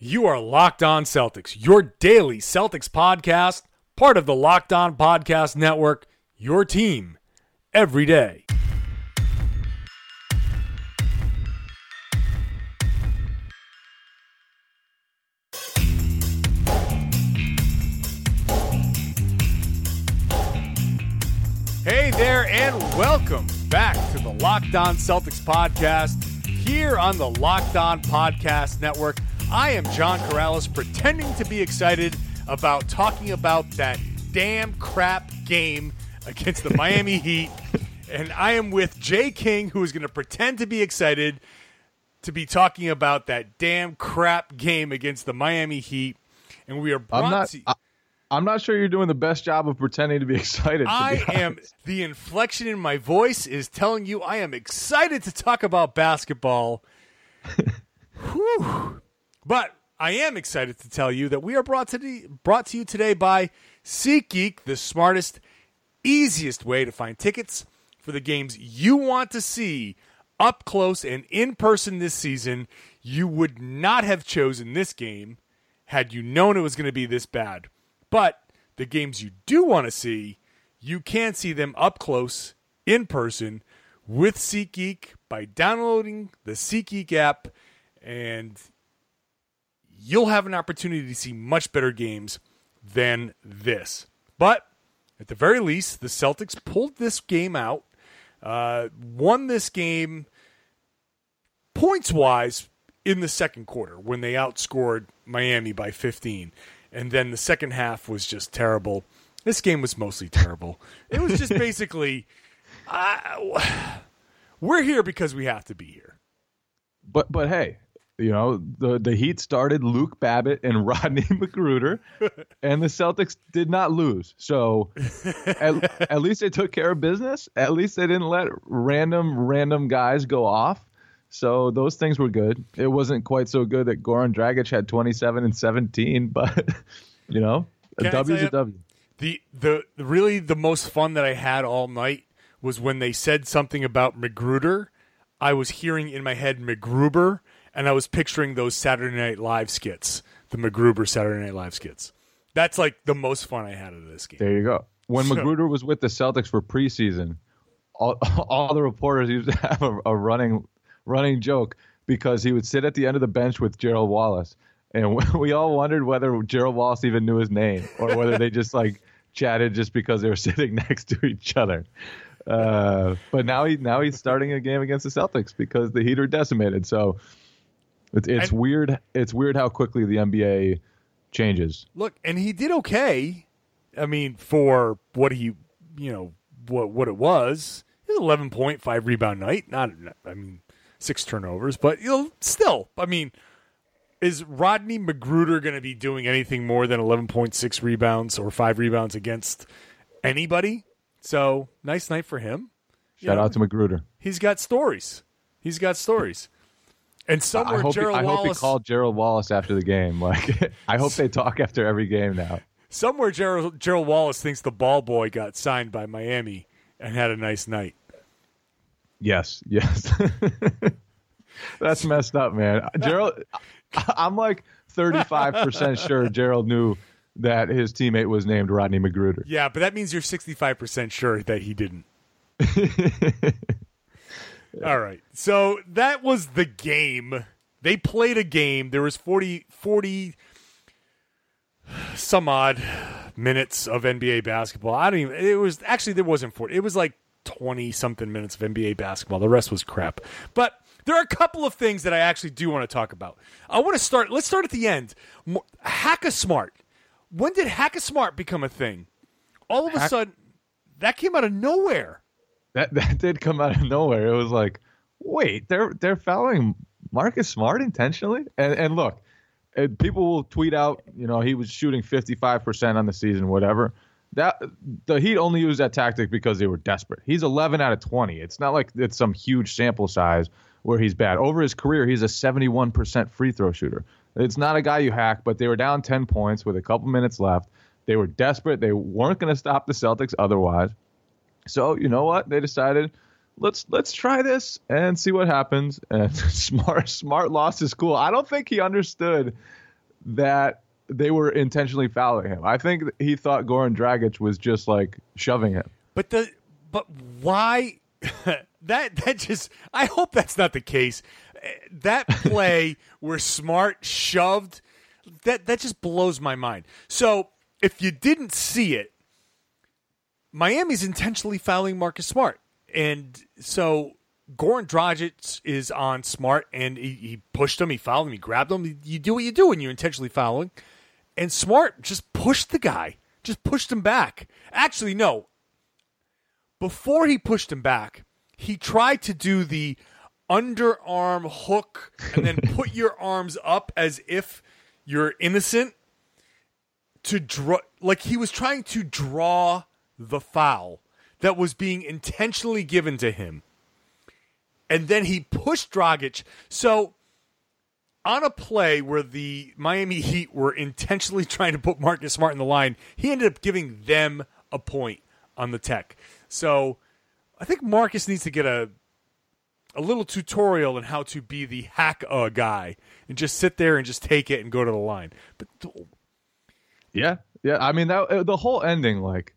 You are Locked On Celtics, your daily Celtics podcast, part of the Locked On Podcast Network, your team every day. Hey there, and welcome back to the Locked On Celtics podcast here on the Locked On Podcast Network. I am John Karalis, pretending to be excited about talking about that damn crap game against the Miami Heat. And I am with Jay King, who is going to pretend to be excited to be talking about that damn crap game against the Miami Heat. And we are brought I'm not. to I'm not sure you're doing the best job of pretending to be excited. to I be am the inflection in my voice is telling you I am excited to talk about basketball. Whew. But I am excited to tell you that we are brought to the, brought to you today by SeatGeek, the smartest, easiest way to find tickets for the games you want to see up close and in person this season. You would not have chosen this game had you known it was going to be this bad. But the games you do want to see, you can see them up close in person with SeatGeek by downloading the SeatGeek app, and you'll have an opportunity to see much better games than this. But at the very least, the Celtics pulled this game out, uh, won this game points wise in the second quarter when they outscored Miami by 15. And then the second half was just terrible. This game was mostly terrible. It was just basically, uh, we're here because we have to be here. But but hey, you know the the Heat started Luke Babbitt and Rodney McGruder, and the Celtics did not lose. So at, at least they took care of business. At least they didn't let random random guys go off. So those things were good. It wasn't quite so good that Goran Dragic had 27 and 17, but you know, a Can I W is a W. The the really the most fun that I had all night was when they said something about McGruder. I was hearing in my head McGruber, and I was picturing those Saturday Night Live skits, the McGruber Saturday Night Live skits. That's like the most fun I had of this game. There you go. When So- McGruder was with the Celtics for preseason, all, all the reporters used to have a, a running running joke because he would sit at the end of the bench with Gerald Wallace, and we all wondered whether Gerald Wallace even knew his name or whether they just like chatted just because they were sitting next to each other. Uh, but now he now he's starting a game against the Celtics because the Heat are decimated. So it's it's And- weird. It's weird how quickly the NBA changes. Look, and he did okay. I mean, for what he, you know, what what it was, it was eleven point five rebound night. Not, I mean, six turnovers, but you know, still, I mean, is Rodney McGruder going to be doing anything more than eleven point six rebounds or five rebounds against anybody? So nice night for him. You Shout know, out to McGruder. He's got stories. He's got stories. And somewhere I hope, he, Gerald I hope he called Gerald Wallace after the game. Like, I hope they talk after every game now. somewhere Gerald, Gerald Wallace thinks the ball boy got signed by Miami and had a nice night. Yes, yes. That's messed up, man. Gerald, I'm like 35% sure Gerald knew that his teammate was named Rodney McGruder. Yeah, but that means you're 65% sure that he didn't. All right. So that was the game. They played a game. There was 40 40 some odd minutes of NBA basketball. I don't even it was actually there wasn't 40. It was like 20 something minutes of NBA basketball. The rest was crap. But there are a couple of things that I actually do want to talk about. I want to start let's start at the end. Mo- Hacka Smart. When did Hacka Smart become a thing? All of a Hack- sudden that came out of nowhere. That that did come out of nowhere. It was like, wait, they're they're fouling Marcus Smart intentionally? And and look, And people will tweet out, you know, he was shooting 55% on the season, whatever. That the Heat only used that tactic because they were desperate. He's 11 out of 20. It's not like it's some huge sample size where he's bad. Over his career, he's a 71% free throw shooter. It's not a guy you hack, but they were down 10 points with a couple minutes left. They were desperate. They weren't going to stop the Celtics otherwise. So you know what? They decided let's let's try this and see what happens. And smart smart lost his cool. I don't think he understood that they were intentionally fouling him. I think he thought Goran Dragic was just like shoving him. But the but why that that just I hope that's not the case. That play where Smart shoved that that just blows my mind. So if you didn't see it, Miami's intentionally fouling Marcus Smart. And so Goran Dragic is on Smart, and he, he, pushed him, he fouled him, he grabbed him. You do what you do when you're intentionally fouling. And Smart just pushed the guy, just pushed him back. Actually, no. Before he pushed him back, he tried to do the underarm hook and then put your arms up as if you're innocent to draw like he was trying to draw the foul that was being intentionally given to him. And then he pushed Dragic. So on a play where the Miami Heat were intentionally trying to put Marcus Smart in the line, he ended up giving them a point on the tech. So I think Marcus needs to get a a little tutorial on how to be the hack a guy and just sit there and just take it and go to the line. But yeah, yeah. I mean that the whole ending, like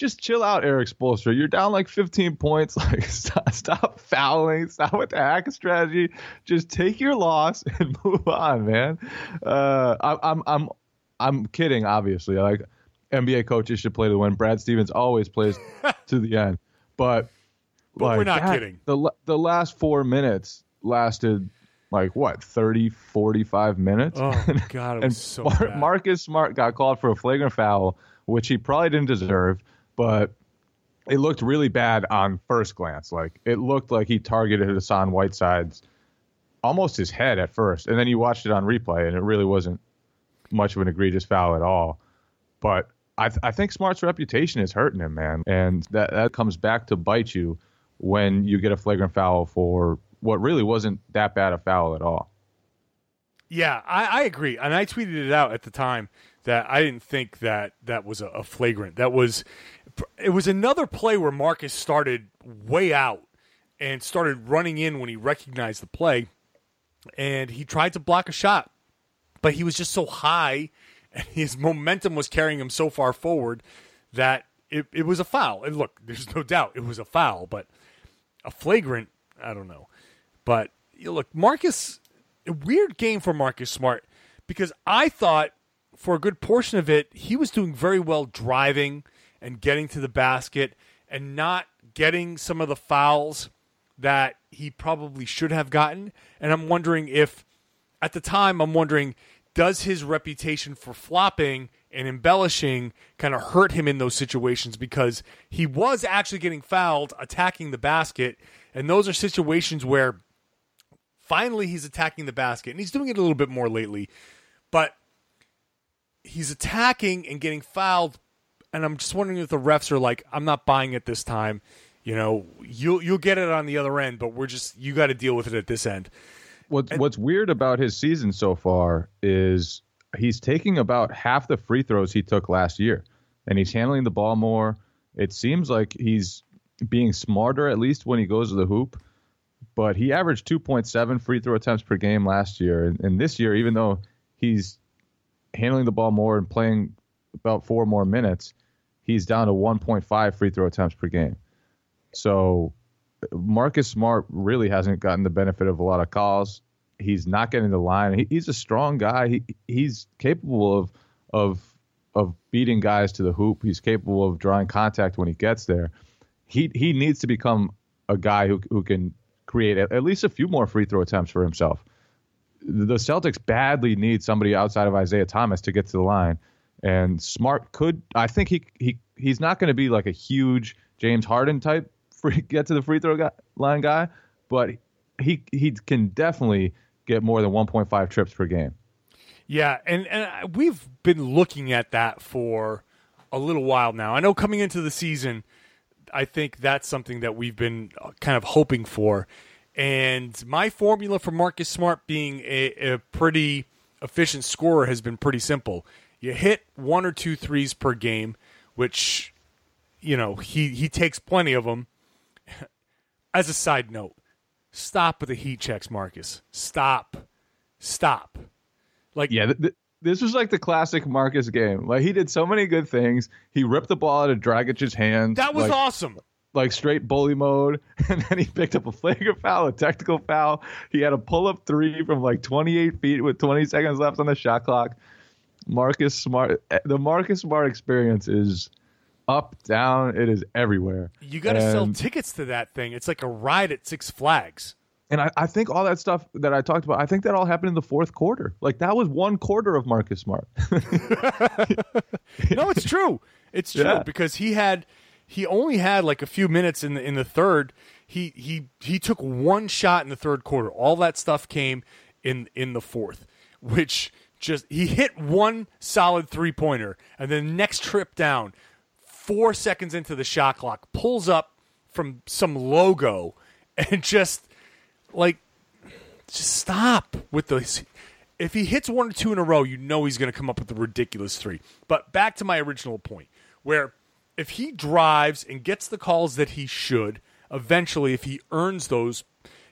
just chill out, Erik Spoelstra. You're down like 15 points. Like stop, stop fouling. Stop with the hack strategy. Just take your loss and move on, man. Uh, I, I'm I'm I'm kidding. Obviously, like NBA coaches should play to win. Brad Stevens always plays to the end, but. But like, we're not that, kidding. The the last four minutes lasted like what 30 45 minutes oh god and so Mar- marcus smart got called for a flagrant foul which he probably didn't deserve but it looked really bad on first glance. Like it looked like he targeted Hassan Whiteside's almost his head at first, and then you watched it on replay, and it really wasn't much of an egregious foul at all. But I, th- I think Smart's reputation is hurting him, man, and that that comes back to bite you when you get a flagrant foul for what really wasn't that bad a foul at all. Yeah, I, I agree, and I tweeted it out at the time that I didn't think that that was a, a flagrant. That was it was another play where Marcus started way out and started running in when he recognized the play, and he tried to block a shot, but he was just so high, and his momentum was carrying him so far forward that it, it was a foul. And look, there's no doubt it was a foul, but a flagrant, I don't know. But you look, Marcus, a weird game for Marcus Smart because I thought for a good portion of it he was doing very well driving and getting to the basket and not getting some of the fouls that he probably should have gotten. And I'm wondering if, at the time, I'm wondering, does his reputation for flopping and embellishing kind of hurt him in those situations because he was actually getting fouled attacking the basket. And those are situations where finally he's attacking the basket. And he's doing it a little bit more lately. But he's attacking and getting fouled and I'm just wondering if the refs are like, I'm not buying it this time. You know, you'll you'll get it on the other end, but we're just you got to deal with it at this end. What's and, what's weird about his season so far is he's taking about half the free throws he took last year, and he's handling the ball more. It seems like he's being smarter at least when he goes to the hoop. But he averaged 2.7 free throw attempts per game last year, and, and this year, even though he's handling the ball more and playing about four more minutes, he's down to 1.5 free throw attempts per game. So Marcus Smart really hasn't gotten the benefit of a lot of calls. He's not getting the line. He, he's a strong guy. He, he's capable of of of beating guys to the hoop. He's capable of drawing contact when he gets there. He he needs to become a guy who who can create at, least a few more free throw attempts for himself. The Celtics badly need somebody outside of Isaiah Thomas to get to the line. And Smart could, I think he he he's not going to be like a huge James Harden type free get to the free throw guy, line guy, but he he can definitely get more than 1.5 trips per game. Yeah, and and we've been looking at that for a little while now. I know coming into the season, I think that's something that we've been uh, kind of hoping for. And my formula for Marcus Smart being a, a pretty efficient scorer has been pretty simple. You hit one or two threes per game, which you know he he takes plenty of them. As a side note, stop with the heat checks, Marcus. Stop, stop. Like yeah, th- th- this was like the classic Marcus game. Like he did so many good things. He ripped the ball out of Dragic's hands. that was like, awesome. like straight bully mode, and then he picked up a flagrant foul, a technical foul. He had a pull up three from like 28 feet with 20 seconds left on the shot clock. Marcus Smart, eh, the Marcus Smart experience is up, down. It is everywhere. You got to sell tickets to that thing. It's like a ride at Six Flags. And I, I think all that stuff that I talked about, I think that all happened in the fourth quarter. Like that was one quarter of Marcus Smart. No, it's true. It's true Yeah. because he had he only had like a few minutes in the in the third. He he he took one shot in the third quarter. All that stuff came in in the fourth, which just he hit one solid three pointer, and then next trip down, four seconds into the shot clock, pulls up from some logo, and just like just stop with those. If he hits one or two in a row, you know he's going to come up with a ridiculous three. But back to my original point, where if he drives and gets the calls that he should, eventually, if he earns those,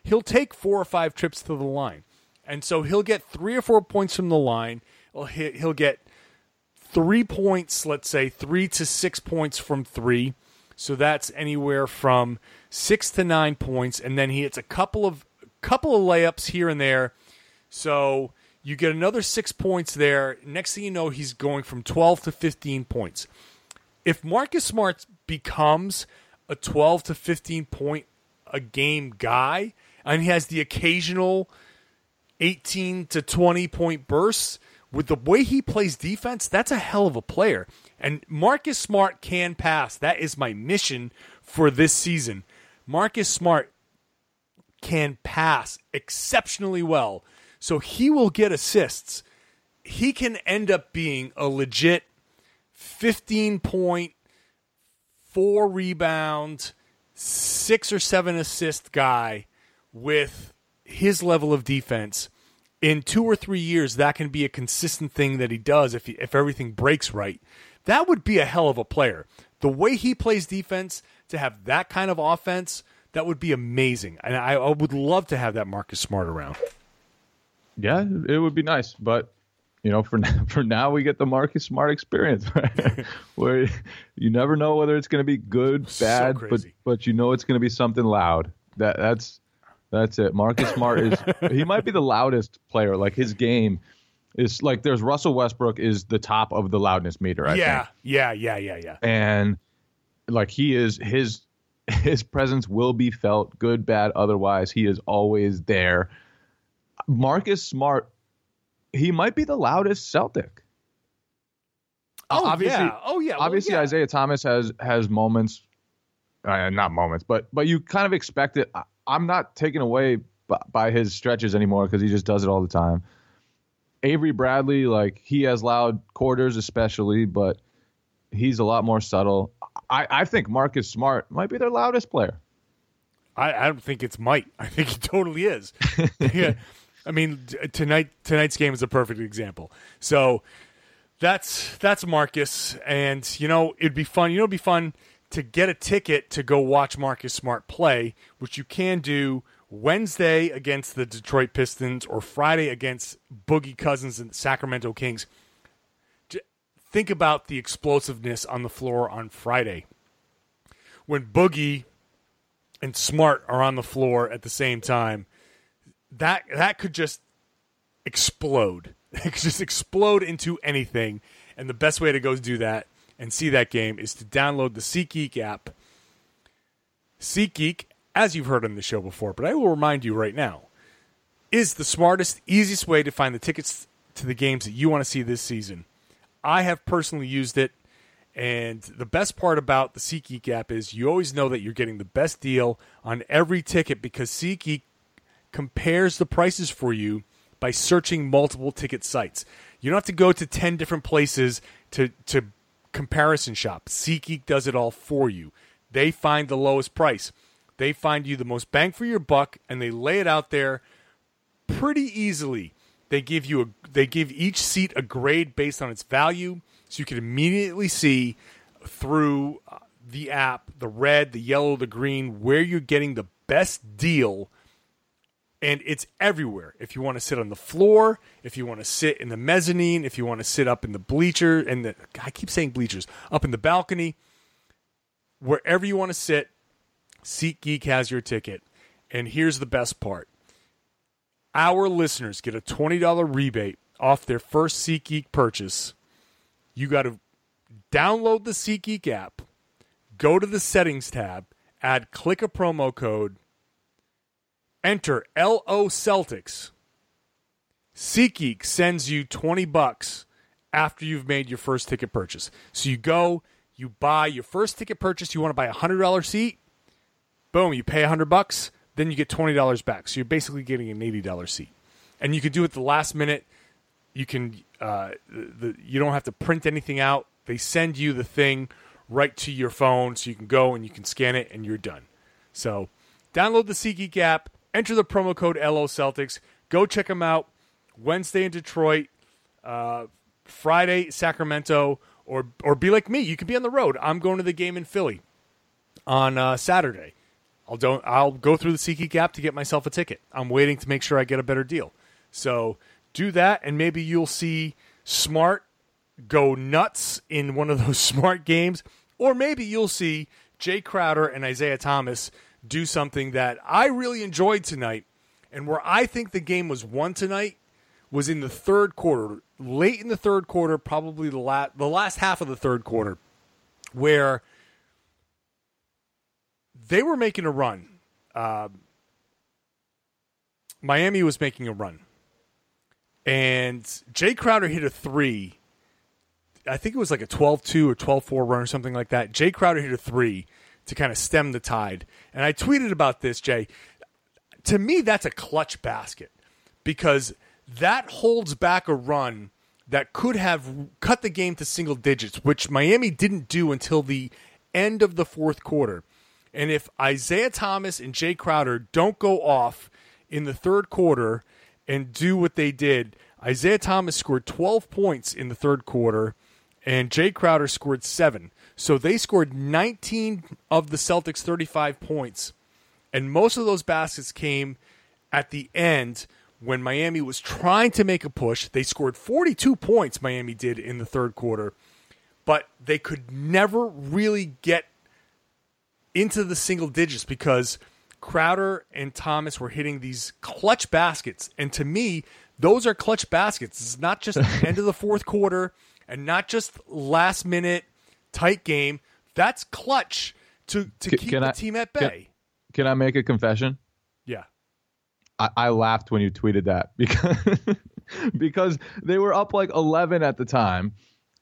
he'll take four or five trips to the line. And so he'll get three or four points from the line. He'll get three points, let's say three to six points from three. So that's anywhere from six to nine points, and then he hits a couple of couple of layups here and there. So you get another six points there. Next thing you know, he's going from twelve to fifteen points. If Marcus Smart becomes a twelve to fifteen point a game guy, and he has the occasional 18 to 20 point bursts with the way he plays defense that's a hell of a player and marcus smart can pass that is my mission for this season marcus smart can pass exceptionally well. So he will get assists. He can end up being a legit 15 point four rebound six or seven assist guy with his level of defense. In two or three years that can be a consistent thing that he does if he, if everything breaks right. That would be a hell of a player. The way he plays defense to have that kind of offense that would be amazing and i, I would love to have that marcus smart around Yeah, it would be nice, but you know, for now, for now we get the Marcus Smart experience, where you never know whether it's going to be good, bad, but but you know it's going to be something loud. That that's that's it. Marcus Smart is he might be the loudest player. Like his game is like there's Russell Westbrook is the top of the loudness meter. I yeah think. yeah yeah yeah yeah and like he is his his presence will be felt good bad otherwise he is always there. Marcus smart he might be the loudest celtic. Oh obviously yeah. Oh yeah Well, obviously yeah. isaiah thomas has has moments. Uh, not moments but but you kind of expect it. I, i'm not taken away by, by his stretches anymore because he just does it all the time. Avery bradley like he has loud quarters especially but he's a lot more subtle i i think marcus smart might be their loudest player I, I don't think it's might. I think he totally is. yeah. I mean, tonight tonight's game is a perfect example. So that's that's Marcus, and you know it'd be fun. You know, it'd be fun to get a ticket to go watch Marcus Smart play, which you can do Wednesday against the Detroit Pistons or Friday against Boogie Cousins and the Sacramento Kings. Think about the explosiveness on the floor on Friday when Boogie and Smart are on the floor at the same time, that that could just explode. It could just explode into anything. And the best way to go do that and see that game is to download the SeatGeek app. SeatGeek, as you've heard on the show before, but I will remind you right now, is the smartest, easiest way to find the tickets to the games that you want to see this season. I have personally used it. And the best part about the SeatGeek app is you always know that you're getting the best deal on every ticket because SeatGeek compares the prices for you by searching multiple ticket sites. You don't have to go to 10 different places to, to comparison shop. SeatGeek does it all for you. They find the lowest price. They find you the most bang for your buck and they lay it out there pretty easily. They give you a they give each seat a grade based on its value so you can immediately see through uh, the app the red, the yellow, the green where you're getting the best deal and it's everywhere. If you want to sit on the floor, if you want to sit in the mezzanine, if you want to sit up in the bleacher and the I keep saying bleachers, up in the balcony, wherever you want to sit, SeatGeek has your ticket. And here's the best part. Our listeners get a $20 rebate off their first SeatGeek purchase. You got to download the SeatGeek app, go to the settings tab, add click a promo code Enter LO Celtics. SeatGeek sends you 20 bucks after you've made your first ticket purchase. So you go, you buy your first ticket purchase, you want to buy a $100 seat, boom, you pay 100 bucks, then you get $20 back. So you're basically getting an $80 seat. And you can do it the last minute. You can uh, the, you don't have to print anything out. They send you the thing right to your phone so you can go and you can scan it and you're done. So download the SeatGeek app Enter the promo code LO Celtics. Go check them out. Wednesday in Detroit, uh, Friday Sacramento, or or be like me. You can be on the road. I'm going to the game in Philly on uh, Saturday. I'll don't I'll go through the SeatGeek app to get myself a ticket. I'm waiting to make sure I get a better deal. So do that, and maybe you'll see Smart go nuts in one of those smart games, or maybe you'll see Jae Crowder and Isaiah Thomas do something that I really enjoyed tonight, and where I think the game was won tonight was in the third quarter, late in the third quarter, probably the last the last half of the third quarter, where they were making a run. Uh, Miami was making a run, and Jae Crowder hit a three. I think it was like a 12-2 or 12-4 run or something like that. Jae Crowder hit a three to kind of stem the tide. And I tweeted about this, Jay. To me, that's a clutch basket because that holds back a run that could have cut the game to single digits, which Miami didn't do until the end of the fourth quarter. And if Isaiah Thomas and Jae Crowder don't go off in the third quarter and do what they did, Isaiah Thomas scored 12 points in the third quarter and Jae Crowder scored seven. So they scored 19 of the Celtics' 35 points. And most of those baskets came at the end when Miami was trying to make a push. They scored 42 points, Miami did in the third quarter, but they could never really get into the single digits because Crowder and Thomas were hitting these clutch baskets. And to me, those are clutch baskets. It's not just end of the fourth quarter and not just last minute tight game. That's clutch to, to can, keep can the I, team at bay. Can, can, I make a confession? Yeah. I, I laughed when you tweeted that because because they were up like 11 at the time,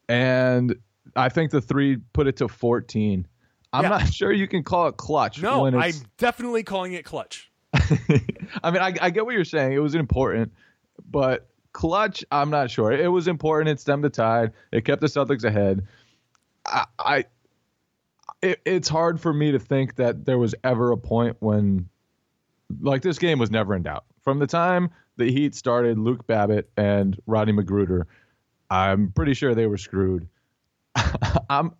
and I think the three put it to 14. I'm yeah. not sure you can call it clutch. No, I'm definitely calling it clutch. I mean, I, I get what you're saying. It was important, but clutch, I'm not sure. It was important. It stemmed the tide. It kept the Celtics ahead. I, I it, it's hard for me to think that there was ever a point when, like, this game was never in doubt. From the time the Heat started Luke Babbitt and Rodney McGruder, I'm pretty sure they were screwed. I'm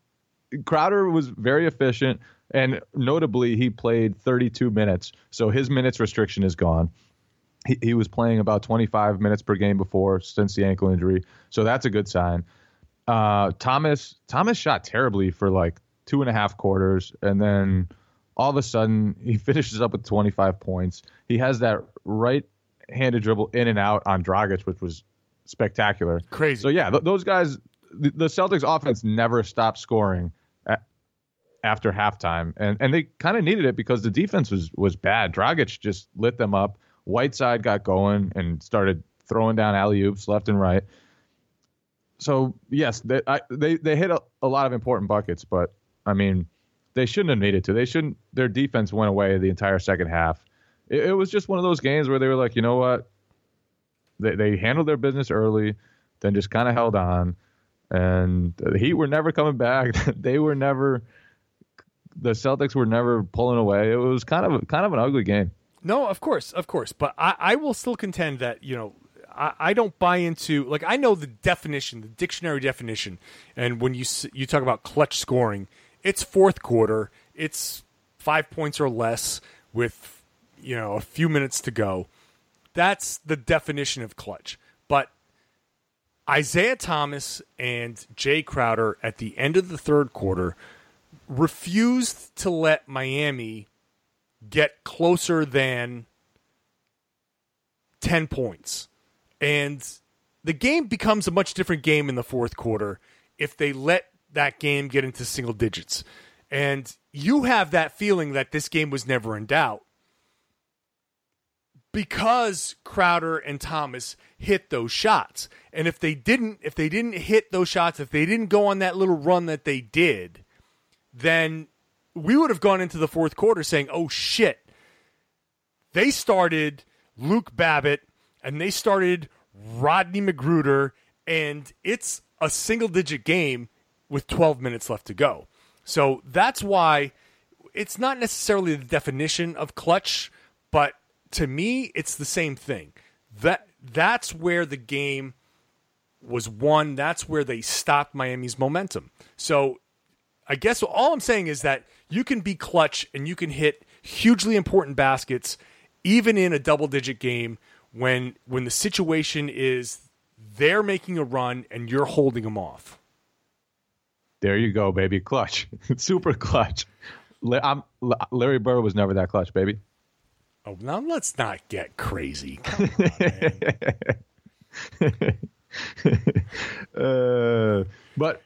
Crowder was very efficient, and notably, he played 32 minutes, so his minutes restriction is gone. He, he was playing about 25 minutes per game before since the ankle injury, so that's a good sign. Uh, Thomas Thomas shot terribly for like two and a half quarters, and then all of a sudden he finishes up with 25 points. He has that right-handed dribble in and out on Dragic, which was spectacular. Crazy. So yeah, th- those guys, the, the, Celtics offense never stopped scoring after halftime, and and they kind of needed it because the defense was was bad. Dragic just lit them up. Whiteside got going and started throwing down alley oops left and right so yes, they I, they, they hit a, a lot of important buckets, but I mean, they shouldn't have needed to. They shouldn't. Their defense went away the entire second half. It, it was just one of those games where they were like, you know what, they, they handled their business early, then just kind of held on, and the Heat were never coming back. they were never. The Celtics were never pulling away. It was kind of kind of an ugly game. No, of course, of course. But I, I will still contend that, you know, I, I don't buy into like I know the definition, the dictionary definition, and when you you talk about clutch scoring, it's fourth quarter, it's five points or less with you know a few minutes to go. That's the definition of clutch. But Isaiah Thomas and Jae Crowder at the end of the third quarter refused to let Miami get closer than 10 points. And the game becomes a much different game in the fourth quarter if they let that game get into single digits. And you have that feeling that this game was never in doubt because Crowder and Thomas hit those shots. And if they didn't if they didn't hit those shots, if they didn't go on that little run that they did, then we would have gone into the fourth quarter saying, "Oh shit." They started Luke Babbitt and they started Rodney McGruder and it's a single digit game with 12 minutes left to go. So that's why it's not necessarily the definition of clutch, but to me it's the same thing. That that's where the game was won. That's where they stopped Miami's momentum. So I guess all I'm saying is that you can be clutch and you can hit hugely important baskets even in a double digit game when when the situation is they're making a run and you're holding them off. There you go, baby. Clutch. Super clutch. I'm, Larry Bird was never that clutch, baby. Oh, now let's not get crazy. On, uh, but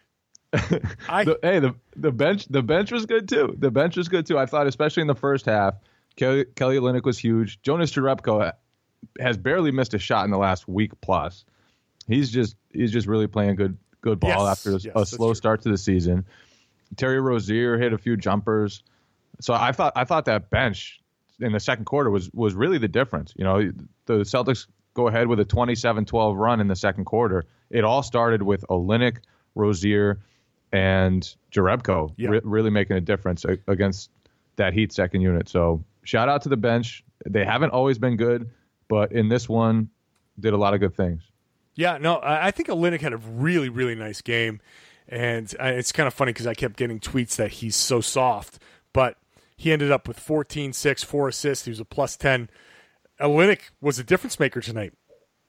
I, the, hey, the the bench the bench was good too. The bench was good too. I thought, especially in the first half, Kelly, Kelly Olynyk was huge. Jonas Jerebko has barely missed a shot in the last week plus. He's just he's just really playing good good ball yes, after a, yes, a slow true. start to the season. Terry Rozier hit a few jumpers. So I thought I thought that bench in the second quarter was was really the difference. You know, the Celtics go ahead with a 27-12 run in the second quarter. It all started with Olynyk, Rozier, and Jerebko re- really making a difference against that Heat second unit. So shout out to the bench. They haven't always been good, but in this one, did a lot of good things. Yeah, no, I think Olynyk had a really, really nice game, and it's kind of funny because I kept getting tweets that he's so soft, but he ended up with 14, 6, 4 assists. He was a plus 10. Olynyk was a difference maker tonight.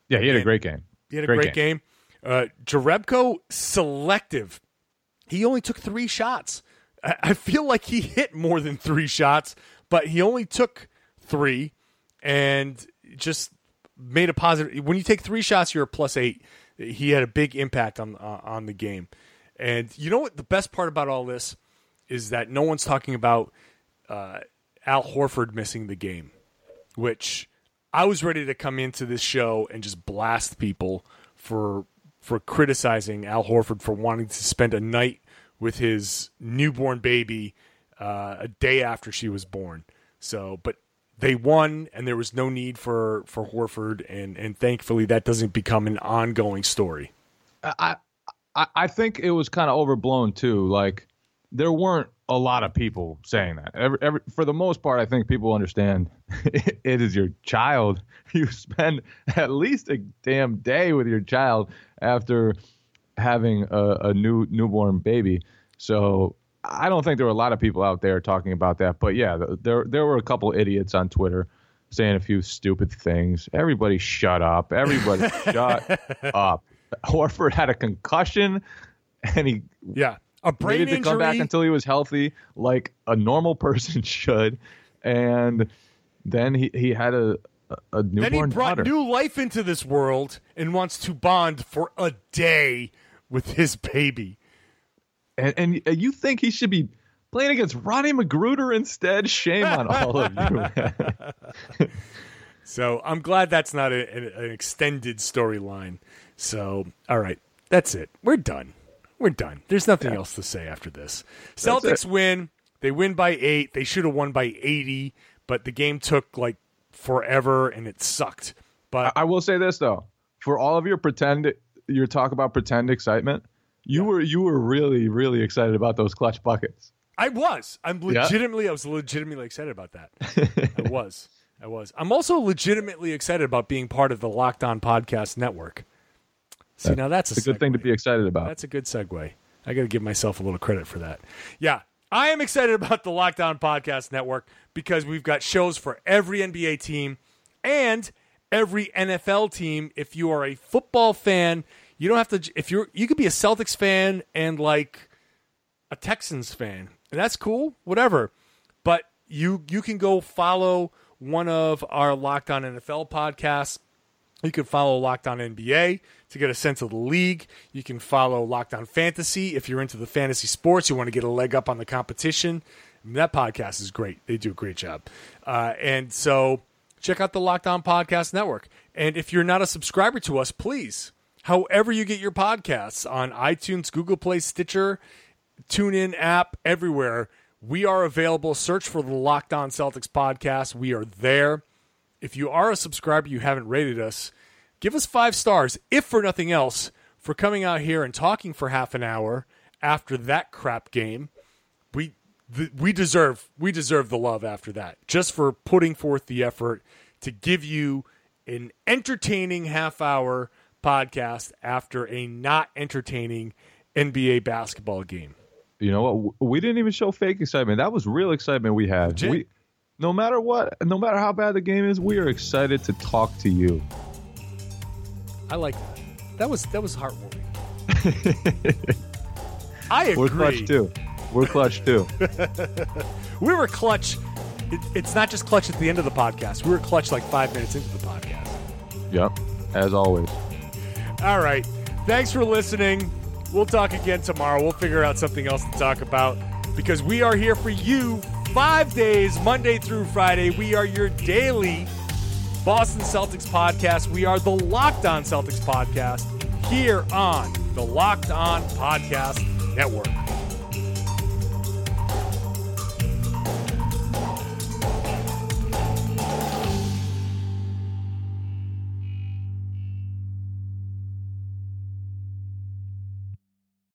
Yeah, he had and a great game. He had a great, great game. game. Uh, Jerebko selective he only took three shots. I feel like he hit more than three shots, but he only took three and just made a positive. When you take three shots, you're a plus eight. He had a big impact on uh, on the game. And you know what? The best part about all this is that no one's talking about uh, Al Horford missing the game, which I was ready to come into this show and just blast people for for criticizing Al Horford for wanting to spend a night with his newborn baby uh, a day after she was born. So, but they won, and there was no need for for Horford, and and thankfully that doesn't become an ongoing story. I I, I think it was kind of overblown too. Like there weren't a lot of people saying that. Every, every, for the most part, I think people understand it, it is your child. You spend at least a damn day with your child after having a, a new newborn baby. So I don't think there were a lot of people out there talking about that. But yeah, there there were a couple idiots on Twitter saying a few stupid things. Everybody shut up. Everybody shut up. Horford had a concussion and he yeah a brain needed injury. to come back until he was healthy, like a normal person should. And then he, he had a a newborn Then he brought daughter. new life into this world and wants to bond for a day with his baby. And, and you think he should be playing against Ronnie McGruder instead? Shame on all of you. so I'm glad that's not a, an extended storyline. So, all right, that's it. We're done. We're done. There's nothing yeah. else to say after this. Celtics win. They win by eight. They should have won by 80, but the game took like forever and it sucked. But I, I will say this though, for all of your pretend, your talk about pretend excitement, you were you were really really excited about those clutch buckets. I was. I'm Yeah. legitimately. I was legitimately excited about that. I was. I was. I'm also legitimately excited about being part of the Locked On Podcast Network. See, now that's a, a good thing to be excited about. That's a good segue. I got to give myself a little credit for that. Yeah, I am excited about the Locked On Podcast Network because we've got shows for every NBA team and every NFL team. If you are a football fan, you don't have to. If you're, you could be a Celtics fan and like a Texans fan, and that's cool. Whatever, but you you can go follow one of our Locked On NFL podcasts. You can follow Locked On NBA to get a sense of the league. You can follow Locked On Fantasy if you're into the fantasy sports. You want to get a leg up on the competition. That podcast is great. They do a great job. Uh, and so check out the Locked On Podcast Network. And if you're not a subscriber to us, please, however you get your podcasts on iTunes, Google Play, Stitcher, TuneIn app, everywhere, we are available. Search for the Locked On Celtics podcast. We are there. If you are a subscriber, you haven't rated us, give us five stars, if for nothing else, for coming out here and talking for half an hour after that crap game. We th- we deserve we deserve the love after that, just for putting forth the effort to give you an entertaining half hour podcast after a not entertaining NBA basketball game. You know what? We didn't even show fake excitement. That was real excitement we had. We, no matter what, no matter how bad the game is, we are excited to talk to you. I like that. That was that was heartwarming. I agree. We're clutch too. We're clutch too. We were clutch. It, it's not just clutch at the end of the podcast. We were clutch like five minutes into the podcast. yep. As always. All right. Thanks for listening. We'll talk again tomorrow. We'll figure out something else to talk about because we are here for you five days, Monday through Friday. We are your daily Boston Celtics podcast. We are the Locked On Celtics podcast here on the Locked On Podcast Network.